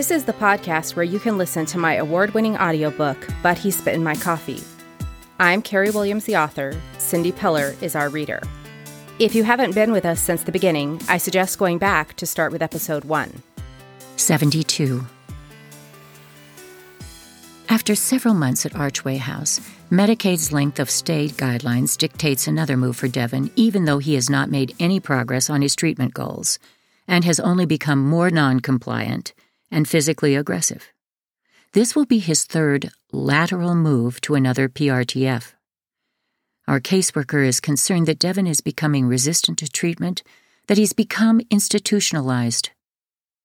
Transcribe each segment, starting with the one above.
This is the podcast where you can listen to my award winning audiobook, But He Spit in My Coffee. I'm Carrie Williams, the author. Cindy Piller is our reader. If you haven't been with us since the beginning, I suggest going back to start with episode 1. 72. After several months at Archway House, Medicaid's length of stay guidelines dictates another move for Devon, even though he has not made any progress on his treatment goals and has only become more non compliant and physically aggressive. This will be his third lateral move to another PRTF. Our caseworker is concerned that Devon is becoming resistant to treatment, that he's become institutionalized.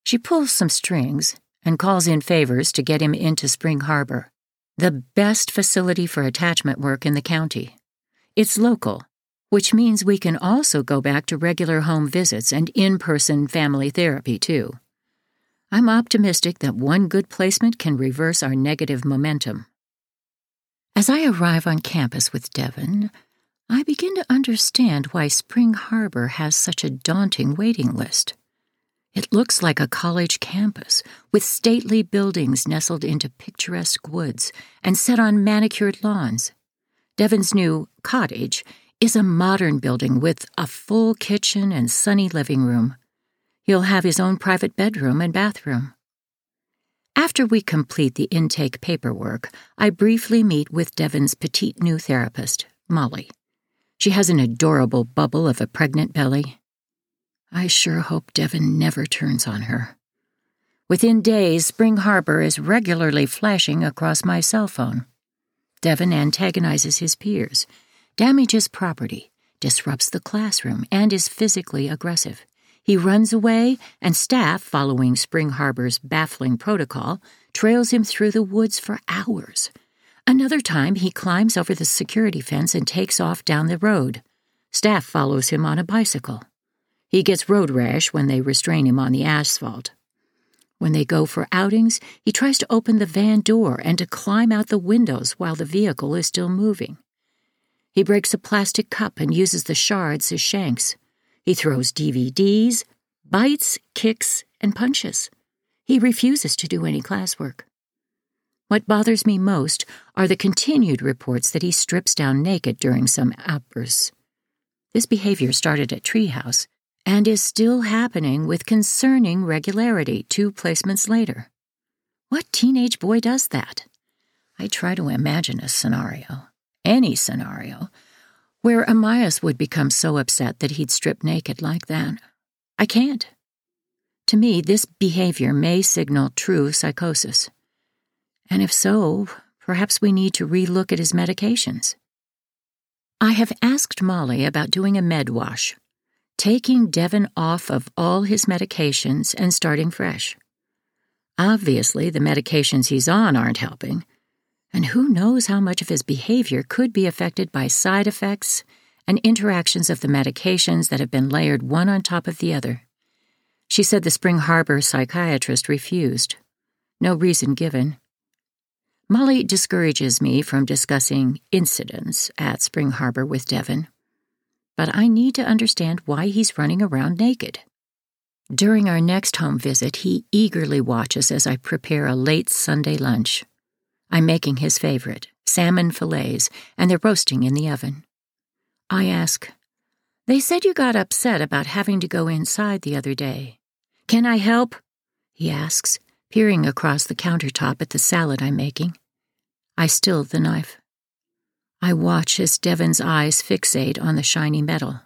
She pulls some strings and calls in favors to get him into Spring Harbor, the best facility for attachment work in the county. It's local, which means we can also go back to regular home visits and in person family therapy, too. I'm optimistic that one good placement can reverse our negative momentum. As I arrive on campus with Devon, I begin to understand why Spring Harbor has such a daunting waiting list. It looks like a college campus, with stately buildings nestled into picturesque woods and set on manicured lawns. Devon's new cottage is a modern building with a full kitchen and sunny living room. He'll have his own private bedroom and bathroom. After we complete the intake paperwork, I briefly meet with Devon's petite new therapist, Molly. She has an adorable bubble of a pregnant belly. I sure hope Devon never turns on her. Within days, Spring Harbor is regularly flashing across my cell phone. Devon antagonizes his peers, damages property, disrupts the classroom, and is physically aggressive. He runs away, and staff, following Spring Harbor's baffling protocol, trails him through the woods for hours. Another time, he climbs over the security fence and takes off down the road. Staff follows him on a bicycle. He gets road rash when they restrain him on the asphalt. When they go for outings, he tries to open the van door and to climb out the windows while the vehicle is still moving. He breaks a plastic cup and uses the shards as shanks. He throws DVDs, bites, kicks, and punches. He refuses to do any classwork. What bothers me most are the continued reports that he strips down naked during some outbursts. This behavior started at Treehouse and is still happening with concerning regularity two placements later. What teenage boy does that? I try to imagine a scenario, any scenario, where Amias would become so upset that he'd strip naked like that. I can't. To me, this behavior may signal true psychosis. And if so, perhaps we need to relook at his medications. I have asked Molly about doing a med wash, taking Devon off of all his medications and starting fresh. Obviously, the medications he's on aren't helping, and who knows how much of his behavior could be affected by side effects and interactions of the medications that have been layered one on top of the other. She said the Spring Harbor psychiatrist refused. No reason given. Molly discourages me from discussing incidents at Spring Harbor with Devon, but I need to understand why he's running around naked. During our next home visit, he eagerly watches as I prepare a late Sunday lunch. I'm making his favorite, salmon fillets, and they're roasting in the oven. I ask, They said you got upset about having to go inside the other day. Can I help? He asks, peering across the countertop at the salad I'm making. I still the knife. I watch as Devon's eyes fixate on the shiny metal.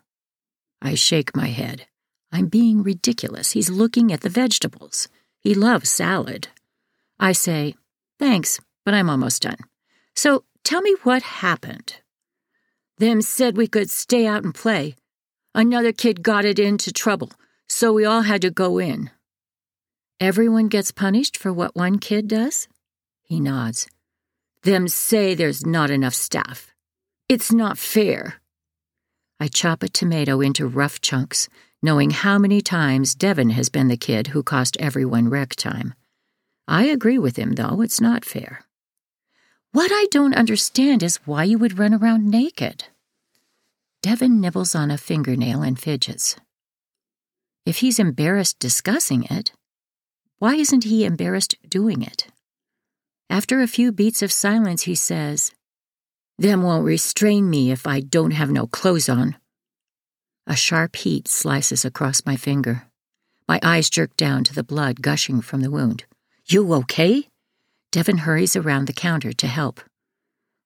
I shake my head. I'm being ridiculous. He's looking at the vegetables. He loves salad. I say, Thanks, but I'm almost done. So tell me what happened. Them said we could stay out and play. Another kid got it into trouble, so we all had to go in. Everyone gets punished for what one kid does? He nods. Them say there's not enough staff. It's not fair. I chop a tomato into rough chunks, knowing how many times Devon has been the kid who cost everyone rec time. I agree with him, though, it's not fair. What I don't understand is why you would run around naked. Devon nibbles on a fingernail and fidgets. If he's embarrassed discussing it, Why isn't he embarrassed doing it? After a few beats of silence, he says, Them won't restrain me if I don't have no clothes on. A sharp heat slices across my finger. My eyes jerk down to the blood gushing from the wound. You okay? Devon hurries around the counter to help.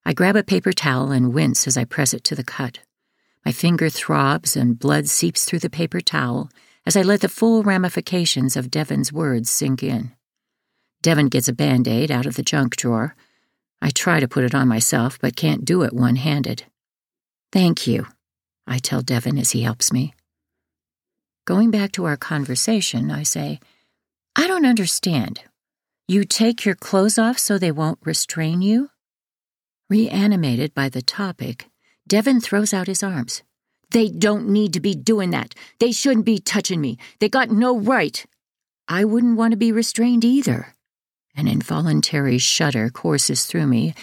I grab a paper towel and wince as I press it to the cut. My finger throbs and blood seeps through the paper towel as I let the full ramifications of Devon's words sink in. Devon gets a band aid out of the junk drawer. I try to put it on myself, but can't do it one handed. Thank you, I tell Devon as he helps me. Going back to our conversation, I say, I don't understand. You take your clothes off so they won't restrain you? Reanimated by the topic, Devon throws out his arms. They don't need to be doing that. They shouldn't be touching me. They got no right. I wouldn't want to be restrained either. An involuntary shudder courses through me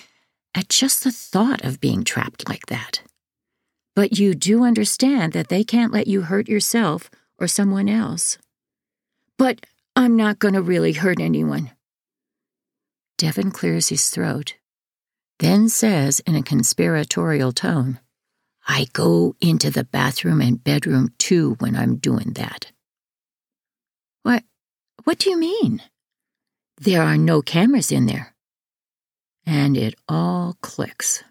at just the thought of being trapped like that. But you do understand that they can't let you hurt yourself or someone else. But I'm not going to really hurt anyone. Devon clears his throat, then says in a conspiratorial tone, I go into the bathroom and bedroom too when I'm doing that. What? What do you mean? There are no cameras in there. And it all clicks.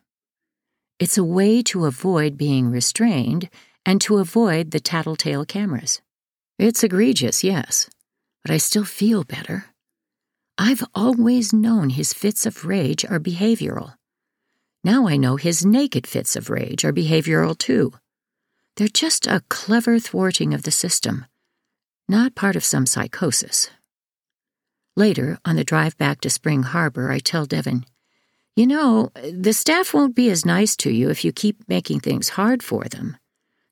It's a way to avoid being restrained and to avoid the tattletale cameras. It's egregious, yes, but I still feel better. I've always known his fits of rage are behavioral. Now I know his naked fits of rage are behavioral too. They're just a clever thwarting of the system, not part of some psychosis. Later, on the drive back to Spring Harbor, I tell Devon, You know, the staff won't be as nice to you if you keep making things hard for them.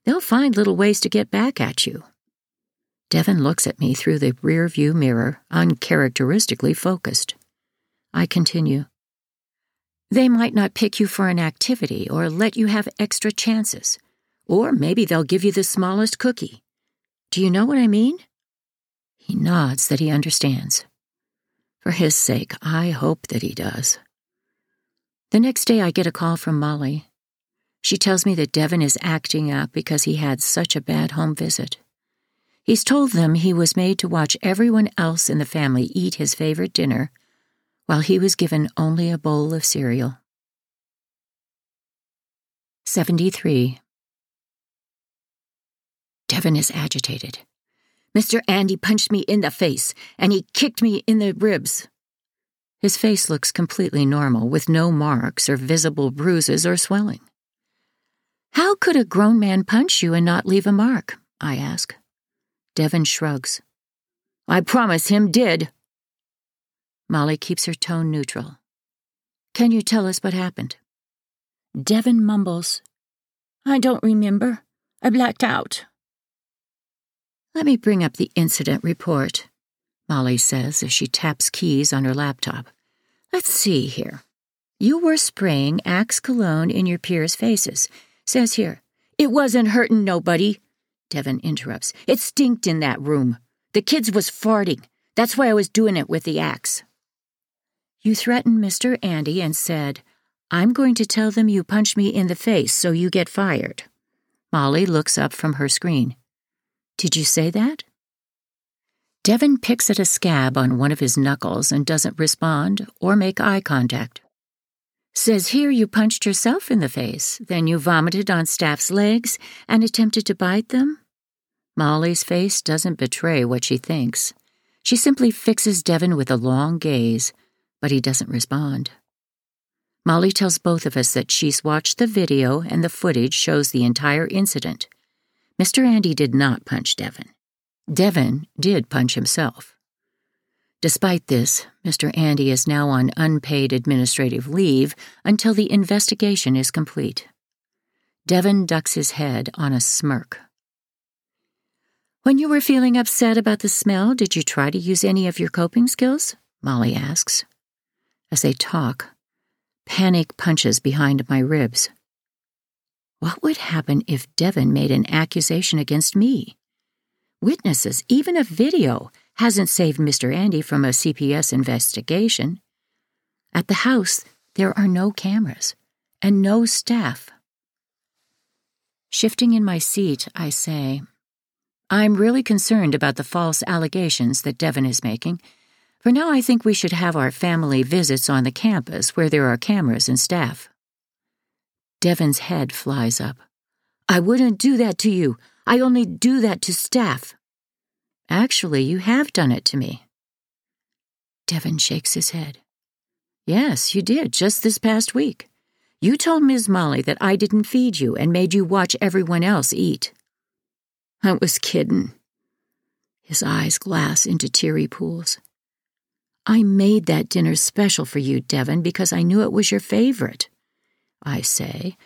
They'll find little ways to get back at you. Devon looks at me through the rear view mirror, uncharacteristically focused. I continue. They might not pick you for an activity or let you have extra chances. Or maybe they'll give you the smallest cookie. Do you know what I mean? He nods that he understands. For his sake, I hope that he does. The next day, I get a call from Molly. She tells me that Devon is acting up because he had such a bad home visit. He's told them he was made to watch everyone else in the family eat his favorite dinner while he was given only a bowl of cereal. 73. Devon is agitated. Mr. Andy punched me in the face, and he kicked me in the ribs. His face looks completely normal, with no marks or visible bruises or swelling. How could a grown man punch you and not leave a mark? I ask. Devon shrugs. I promise him did. Molly keeps her tone neutral. Can you tell us what happened? Devon mumbles. I don't remember. I blacked out. Let me bring up the incident report, Molly says as she taps keys on her laptop. Let's see here. You were spraying Axe cologne in your peers' faces. Says here, it wasn't hurting nobody. Devon interrupts. It stinked in that room. The kids was farting. That's why I was doing it with the axe. You threatened Mr. Andy and said, I'm going to tell them you punched me in the face so you get fired. Molly looks up from her screen. Did you say that? Devon picks at a scab on one of his knuckles and doesn't respond or make eye contact. Says here you punched yourself in the face, then you vomited on staff's legs and attempted to bite them? Molly's face doesn't betray what she thinks. She simply fixes Devon with a long gaze but he doesn't respond. Molly tells both of us that she's watched the video and the footage shows the entire incident. Mr. Andy did not punch Devon. Devon did punch himself. Despite this, Mr. Andy is now on unpaid administrative leave until the investigation is complete. Devon ducks his head on a smirk. When you were feeling upset about the smell, did you try to use any of your coping skills? Molly asks. As they talk, panic punches behind my ribs. What would happen if Devon made an accusation against me? Witnesses, even a video. Hasn't saved Mr. Andy from a CPS investigation. At the house, there are no cameras and no staff. Shifting in my seat, I say, I'm really concerned about the false allegations that Devon is making. For now, I think we should have our family visits on the campus where there are cameras and staff. Devon's head flies up. I wouldn't do that to you. I only do that to staff. Actually, you have done it to me. Devon shakes his head. Yes, you did, just this past week. You told Ms. Molly that I didn't feed you and made you watch everyone else eat. I was kiddin'. His eyes glass into teary pools. I made that dinner special for you, Devon, because I knew it was your favorite. I say,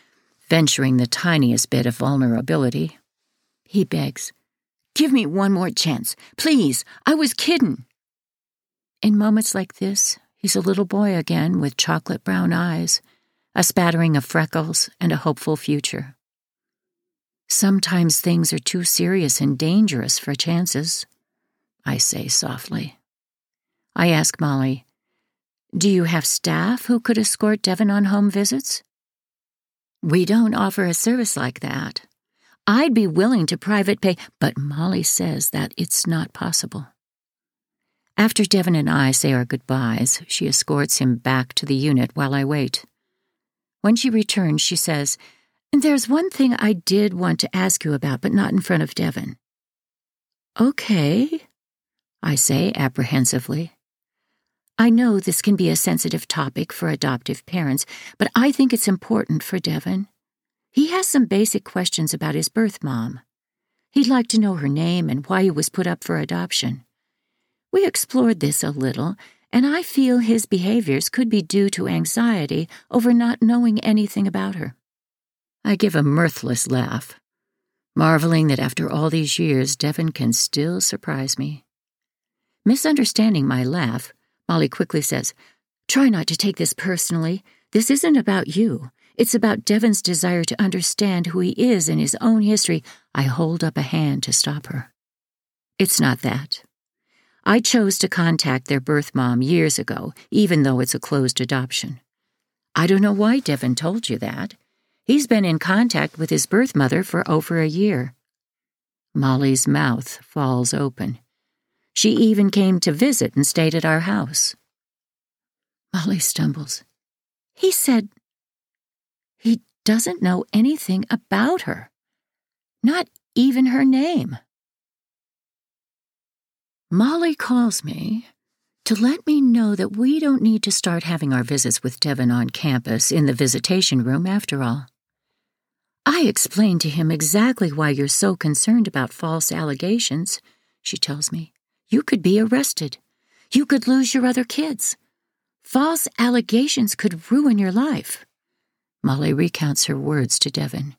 venturing the tiniest bit of vulnerability. He begs, Give me one more chance. Please, I was kiddin'. In moments like this, he's a little boy again with chocolate brown eyes, a spattering of freckles, and a hopeful future. Sometimes things are too serious and dangerous for chances, I say softly. I ask Molly, Do you have staff who could escort Devon on home visits? We don't offer a service like that. I'd be willing to private pay, but Molly says that it's not possible. After Devon and I say our goodbyes, she escorts him back to the unit while I wait. When she returns, she says, There's one thing I did want to ask you about, but not in front of Devon. Okay, I say apprehensively. I know this can be a sensitive topic for adoptive parents, but I think it's important for Devon. He has some basic questions about his birth mom. He'd like to know her name and why he was put up for adoption. We explored this a little, and I feel his behaviors could be due to anxiety over not knowing anything about her. I give a mirthless laugh, marveling that after all these years, Devon can still surprise me. Misunderstanding my laugh, Molly quickly says, Try not to take this personally. This isn't about you. It's about Devon's desire to understand who he is in his own history. I hold up a hand to stop her. It's not that. I chose to contact their birth mom years ago, even though it's a closed adoption. I don't know why Devon told you that. He's been in contact with his birth mother for over a year. Molly's mouth falls open. She even came to visit and stayed at our house. Molly stumbles. He said doesn't know anything about her, not even her name. Molly calls me to let me know that we don't need to start having our visits with Devon on campus in the visitation room after all. I explained to him exactly why you're so concerned about false allegations, she tells me. You could be arrested. You could lose your other kids. False allegations could ruin your life. Molly recounts her words to Devon.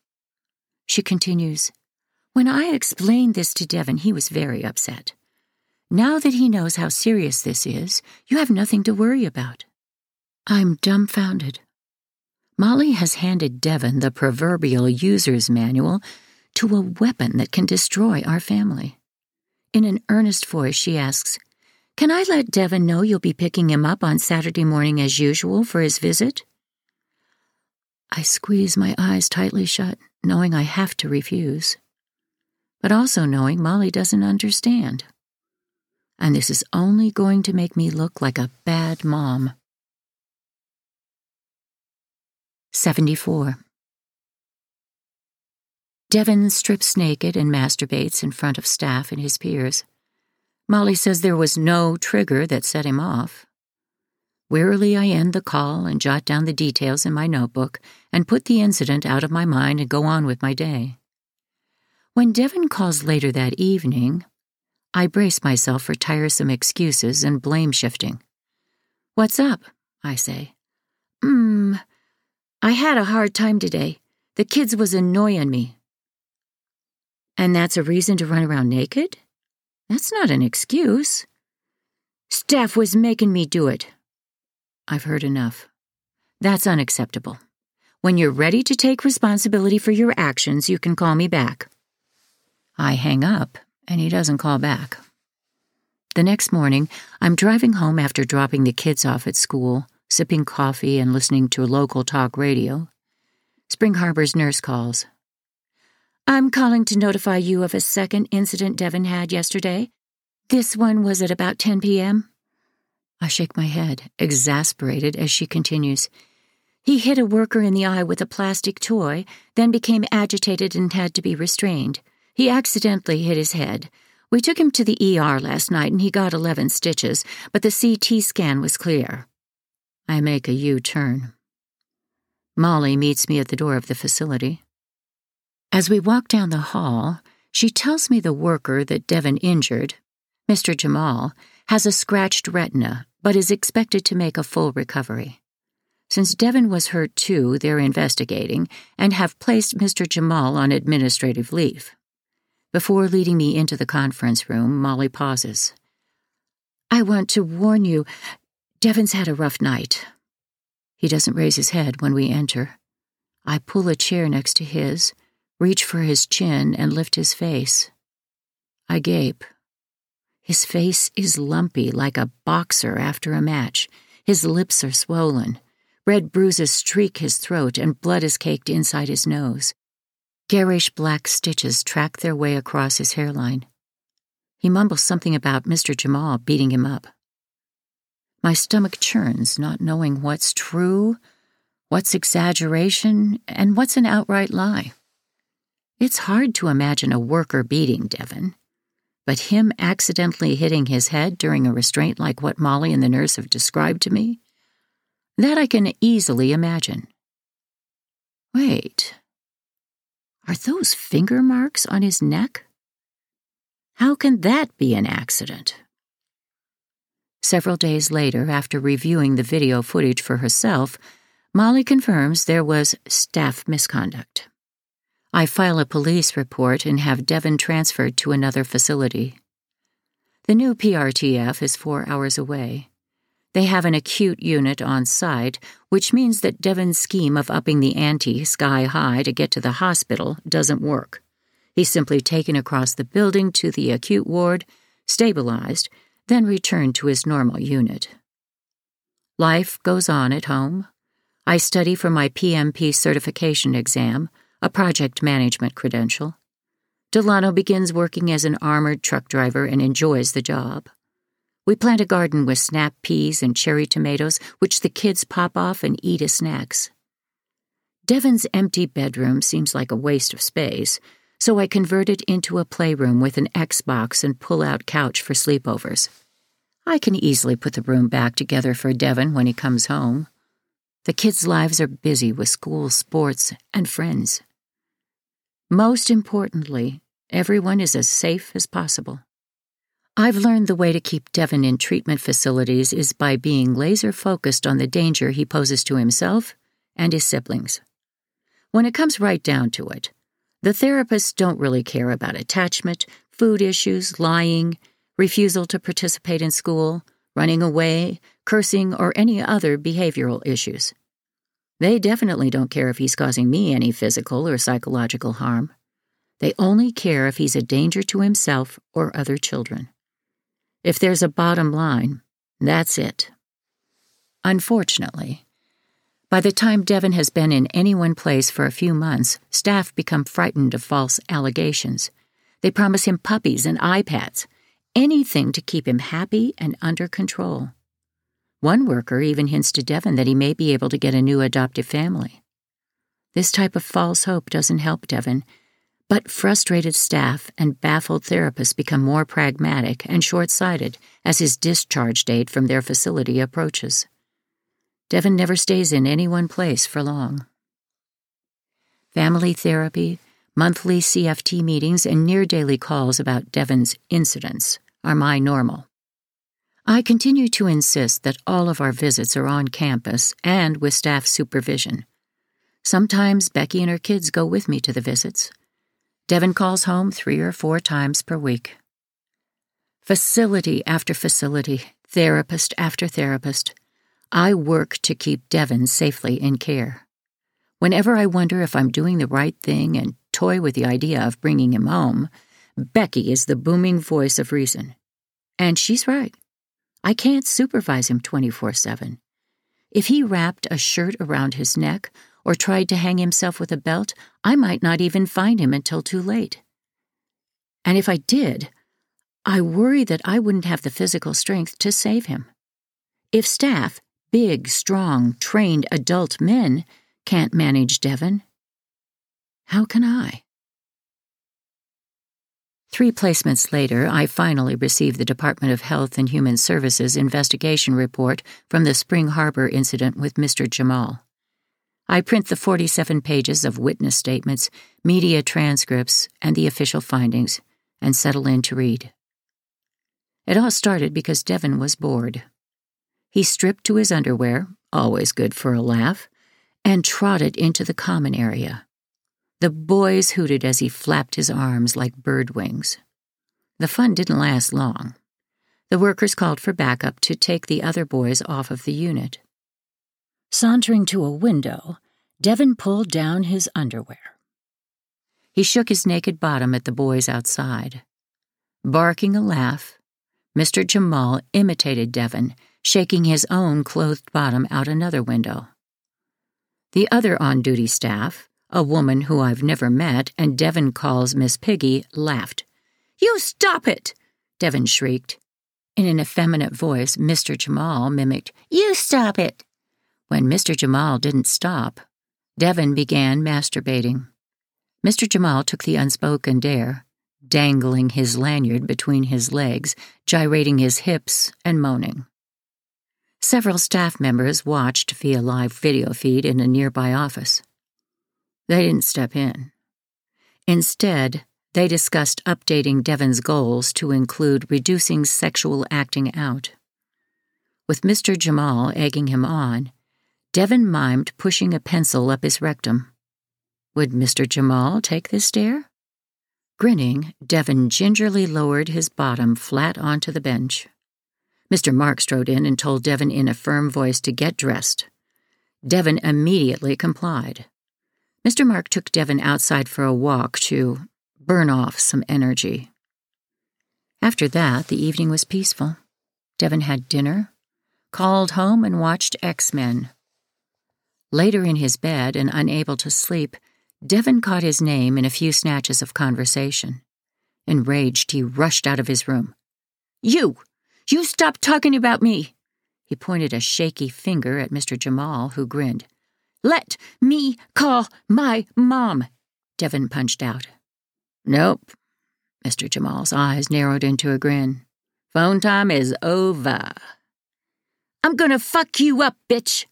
She continues, When I explained this to Devon, he was very upset. Now that he knows how serious this is, you have nothing to worry about. I'm dumbfounded. Molly has handed Devon the proverbial user's manual to a weapon that can destroy our family. In an earnest voice, she asks, Can I let Devon know you'll be picking him up on Saturday morning as usual for his visit? I squeeze my eyes tightly shut, knowing I have to refuse, but also knowing Molly doesn't understand. And this is only going to make me look like a bad mom. 74. Devon strips naked and masturbates in front of staff and his peers. Molly says there was no trigger that set him off. Wearily, I end the call and jot down the details in my notebook and put the incident out of my mind and go on with my day. When Devon calls later that evening, I brace myself for tiresome excuses and blame shifting. What's up? I say. Hmm, I had a hard time today. The kids was annoying me. And that's a reason to run around naked? That's not an excuse. Staff was making me do it, I've heard enough. That's unacceptable. When you're ready to take responsibility for your actions, you can call me back. I hang up, and he doesn't call back. The next morning, I'm driving home after dropping the kids off at school, sipping coffee and listening to local talk radio. Spring Harbor's nurse calls. I'm calling to notify you of a second incident Devon had yesterday. This one was at about 10 p.m. I shake my head, exasperated, as she continues. He hit a worker in the eye with a plastic toy, then became agitated and had to be restrained. He accidentally hit his head. We took him to the ER last night and he got 11 stitches, but the CT scan was clear. I make a U turn. Molly meets me at the door of the facility. As we walk down the hall, she tells me the worker that Devon injured, Mr. Jamal, has a scratched retina but is expected to make a full recovery. Since Devon was hurt too, they're investigating and have placed Mr. Jamal on administrative leave. Before leading me into the conference room, Molly pauses. I want to warn you, Devon's had a rough night. He doesn't raise his head when we enter. I pull a chair next to his, reach for his chin, and lift his face. I gape. His face is lumpy like a boxer after a match. His lips are swollen. Red bruises streak his throat, and blood is caked inside his nose. Garish black stitches track their way across his hairline. He mumbles something about Mr. Jamal beating him up. My stomach churns, not knowing what's true, what's exaggeration, and what's an outright lie. It's hard to imagine a worker beating Devon, but him accidentally hitting his head during a restraint like what Molly and the nurse have described to me? That I can easily imagine. Wait. Are those finger marks on his neck? How can that be an accident? Several days later, after reviewing the video footage for herself, Molly confirms there was staff misconduct. I file a police report and have Devon transferred to another facility. The new PRTF is four hours away. They have an acute unit on site, which means that Devon's scheme of upping the ante sky high to get to the hospital doesn't work. He's simply taken across the building to the acute ward, stabilized, then returned to his normal unit. Life goes on at home. I study for my PMP certification exam, a project management credential. Delano begins working as an armored truck driver and enjoys the job. We plant a garden with snap peas and cherry tomatoes, which the kids pop off and eat as snacks. Devon's empty bedroom seems like a waste of space, so I convert it into a playroom with an Xbox and pull out couch for sleepovers. I can easily put the room back together for Devon when he comes home. The kids' lives are busy with school, sports, and friends. Most importantly, everyone is as safe as possible. I've learned the way to keep Devon in treatment facilities is by being laser focused on the danger he poses to himself and his siblings. When it comes right down to it, the therapists don't really care about attachment, food issues, lying, refusal to participate in school, running away, cursing, or any other behavioral issues. They definitely don't care if he's causing me any physical or psychological harm. They only care if he's a danger to himself or other children. If there's a bottom line, that's it. Unfortunately, by the time Devon has been in any one place for a few months, staff become frightened of false allegations. They promise him puppies and iPads, anything to keep him happy and under control. One worker even hints to Devon that he may be able to get a new adoptive family. This type of false hope doesn't help Devon but frustrated staff and baffled therapists become more pragmatic and short sighted as his discharge date from their facility approaches. Devon never stays in any one place for long. Family therapy, monthly CFT meetings, and near daily calls about Devon's incidents are my normal. I continue to insist that all of our visits are on campus and with staff supervision. Sometimes Becky and her kids go with me to the visits. Devon calls home three or four times per week. Facility after facility, therapist after therapist, I work to keep Devon safely in care. Whenever I wonder if I'm doing the right thing and toy with the idea of bringing him home, Becky is the booming voice of reason. And she's right. I can't supervise him 24 7. If he wrapped a shirt around his neck or tried to hang himself with a belt, I might not even find him until too late. And if I did, I worry that I wouldn't have the physical strength to save him. If staff, big, strong, trained adult men, can't manage Devon, how can I? Three placements later, I finally received the Department of Health and Human Services investigation report from the Spring Harbor incident with Mr. Jamal. I print the 47 pages of witness statements, media transcripts, and the official findings, and settle in to read. It all started because Devon was bored. He stripped to his underwear, always good for a laugh, and trotted into the common area. The boys hooted as he flapped his arms like bird wings. The fun didn't last long. The workers called for backup to take the other boys off of the unit. Sauntering to a window, Devon pulled down his underwear. He shook his naked bottom at the boys outside. Barking a laugh, Mr. Jamal imitated Devon, shaking his own clothed bottom out another window. The other on duty staff, a woman who I've never met and Devon calls Miss Piggy, laughed. You stop it! Devon shrieked. In an effeminate voice, Mr. Jamal mimicked, You stop it! When Mr. Jamal didn't stop, Devon began masturbating. Mr. Jamal took the unspoken dare, dangling his lanyard between his legs, gyrating his hips, and moaning. Several staff members watched via live video feed in a nearby office. They didn't step in. Instead, they discussed updating Devon's goals to include reducing sexual acting out. With Mr. Jamal egging him on, Devon mimed pushing a pencil up his rectum. Would Mr. Jamal take this dare? Grinning, Devon gingerly lowered his bottom flat onto the bench. Mr. Mark strode in and told Devon in a firm voice to get dressed. Devon immediately complied. Mr. Mark took Devon outside for a walk to burn off some energy. After that, the evening was peaceful. Devon had dinner, called home, and watched X Men. Later in his bed and unable to sleep, Devon caught his name in a few snatches of conversation. Enraged, he rushed out of his room. You! You stop talking about me! He pointed a shaky finger at Mr. Jamal, who grinned. Let me call my mom, Devon punched out. Nope. Mr. Jamal's eyes narrowed into a grin. Phone time is over. I'm gonna fuck you up, bitch,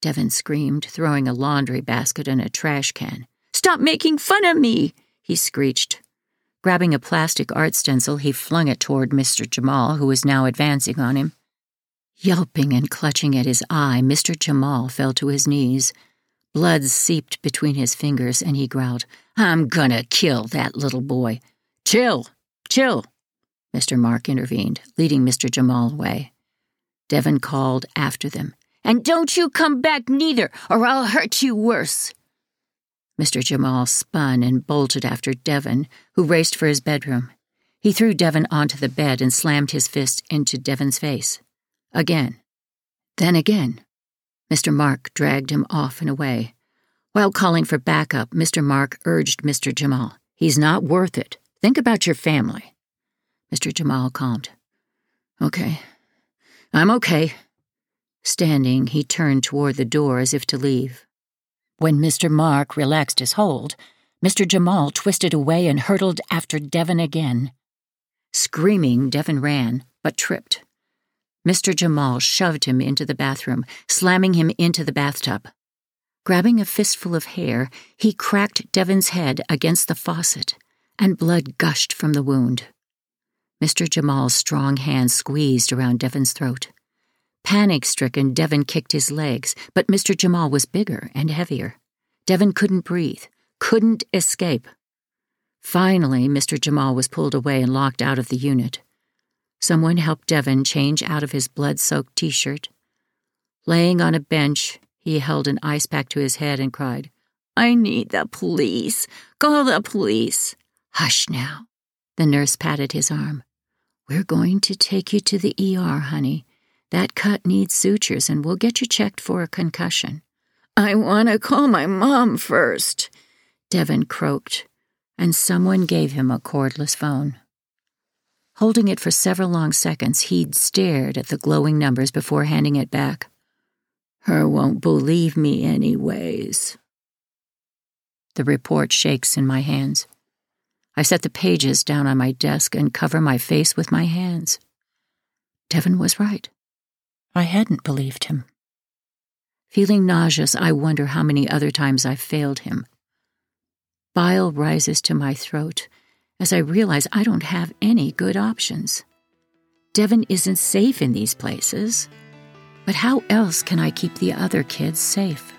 Devon screamed, throwing a laundry basket and a trash can. Stop making fun of me, he screeched. Grabbing a plastic art stencil, he flung it toward Mr. Jamal, who was now advancing on him. Yelping and clutching at his eye, Mr. Jamal fell to his knees. Blood seeped between his fingers, and he growled, I'm gonna kill that little boy. Chill, chill, Mr. Mark intervened, leading Mr. Jamal away. Devon called after them, And don't you come back neither, or I'll hurt you worse. Mr. Jamal spun and bolted after Devon, who raced for his bedroom. He threw Devon onto the bed and slammed his fist into Devon's face. Again. Then again. Mr. Mark dragged him off and away. While calling for backup, Mr. Mark urged Mr. Jamal, He's not worth it. Think about your family. Mr. Jamal calmed. Okay. I'm okay. Standing, he turned toward the door as if to leave. When Mr. Mark relaxed his hold, Mr. Jamal twisted away and hurtled after Devon again. Screaming, Devon ran, but tripped. Mr. Jamal shoved him into the bathroom, slamming him into the bathtub. Grabbing a fistful of hair, he cracked Devon's head against the faucet, and blood gushed from the wound. Mr. Jamal's strong hand squeezed around Devon's throat. Panic stricken, Devon kicked his legs, but Mr. Jamal was bigger and heavier. Devon couldn't breathe, couldn't escape. Finally, Mr. Jamal was pulled away and locked out of the unit. Someone helped Devon change out of his blood soaked t shirt. Laying on a bench, he held an ice pack to his head and cried, I need the police. Call the police. Hush now. The nurse patted his arm. We're going to take you to the ER, honey. That cut needs sutures, and we'll get you checked for a concussion. I want to call my mom first, Devon croaked, and someone gave him a cordless phone. Holding it for several long seconds, he'd stared at the glowing numbers before handing it back. Her won't believe me, anyways. The report shakes in my hands. I set the pages down on my desk and cover my face with my hands. Devon was right. I hadn't believed him. Feeling nauseous, I wonder how many other times I've failed him. Bile rises to my throat as I realize I don't have any good options. Devon isn't safe in these places, but how else can I keep the other kids safe?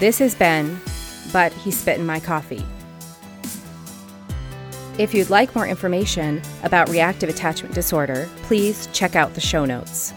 This has been But He Spit in My Coffee. If you'd like more information about reactive attachment disorder, please check out the show notes.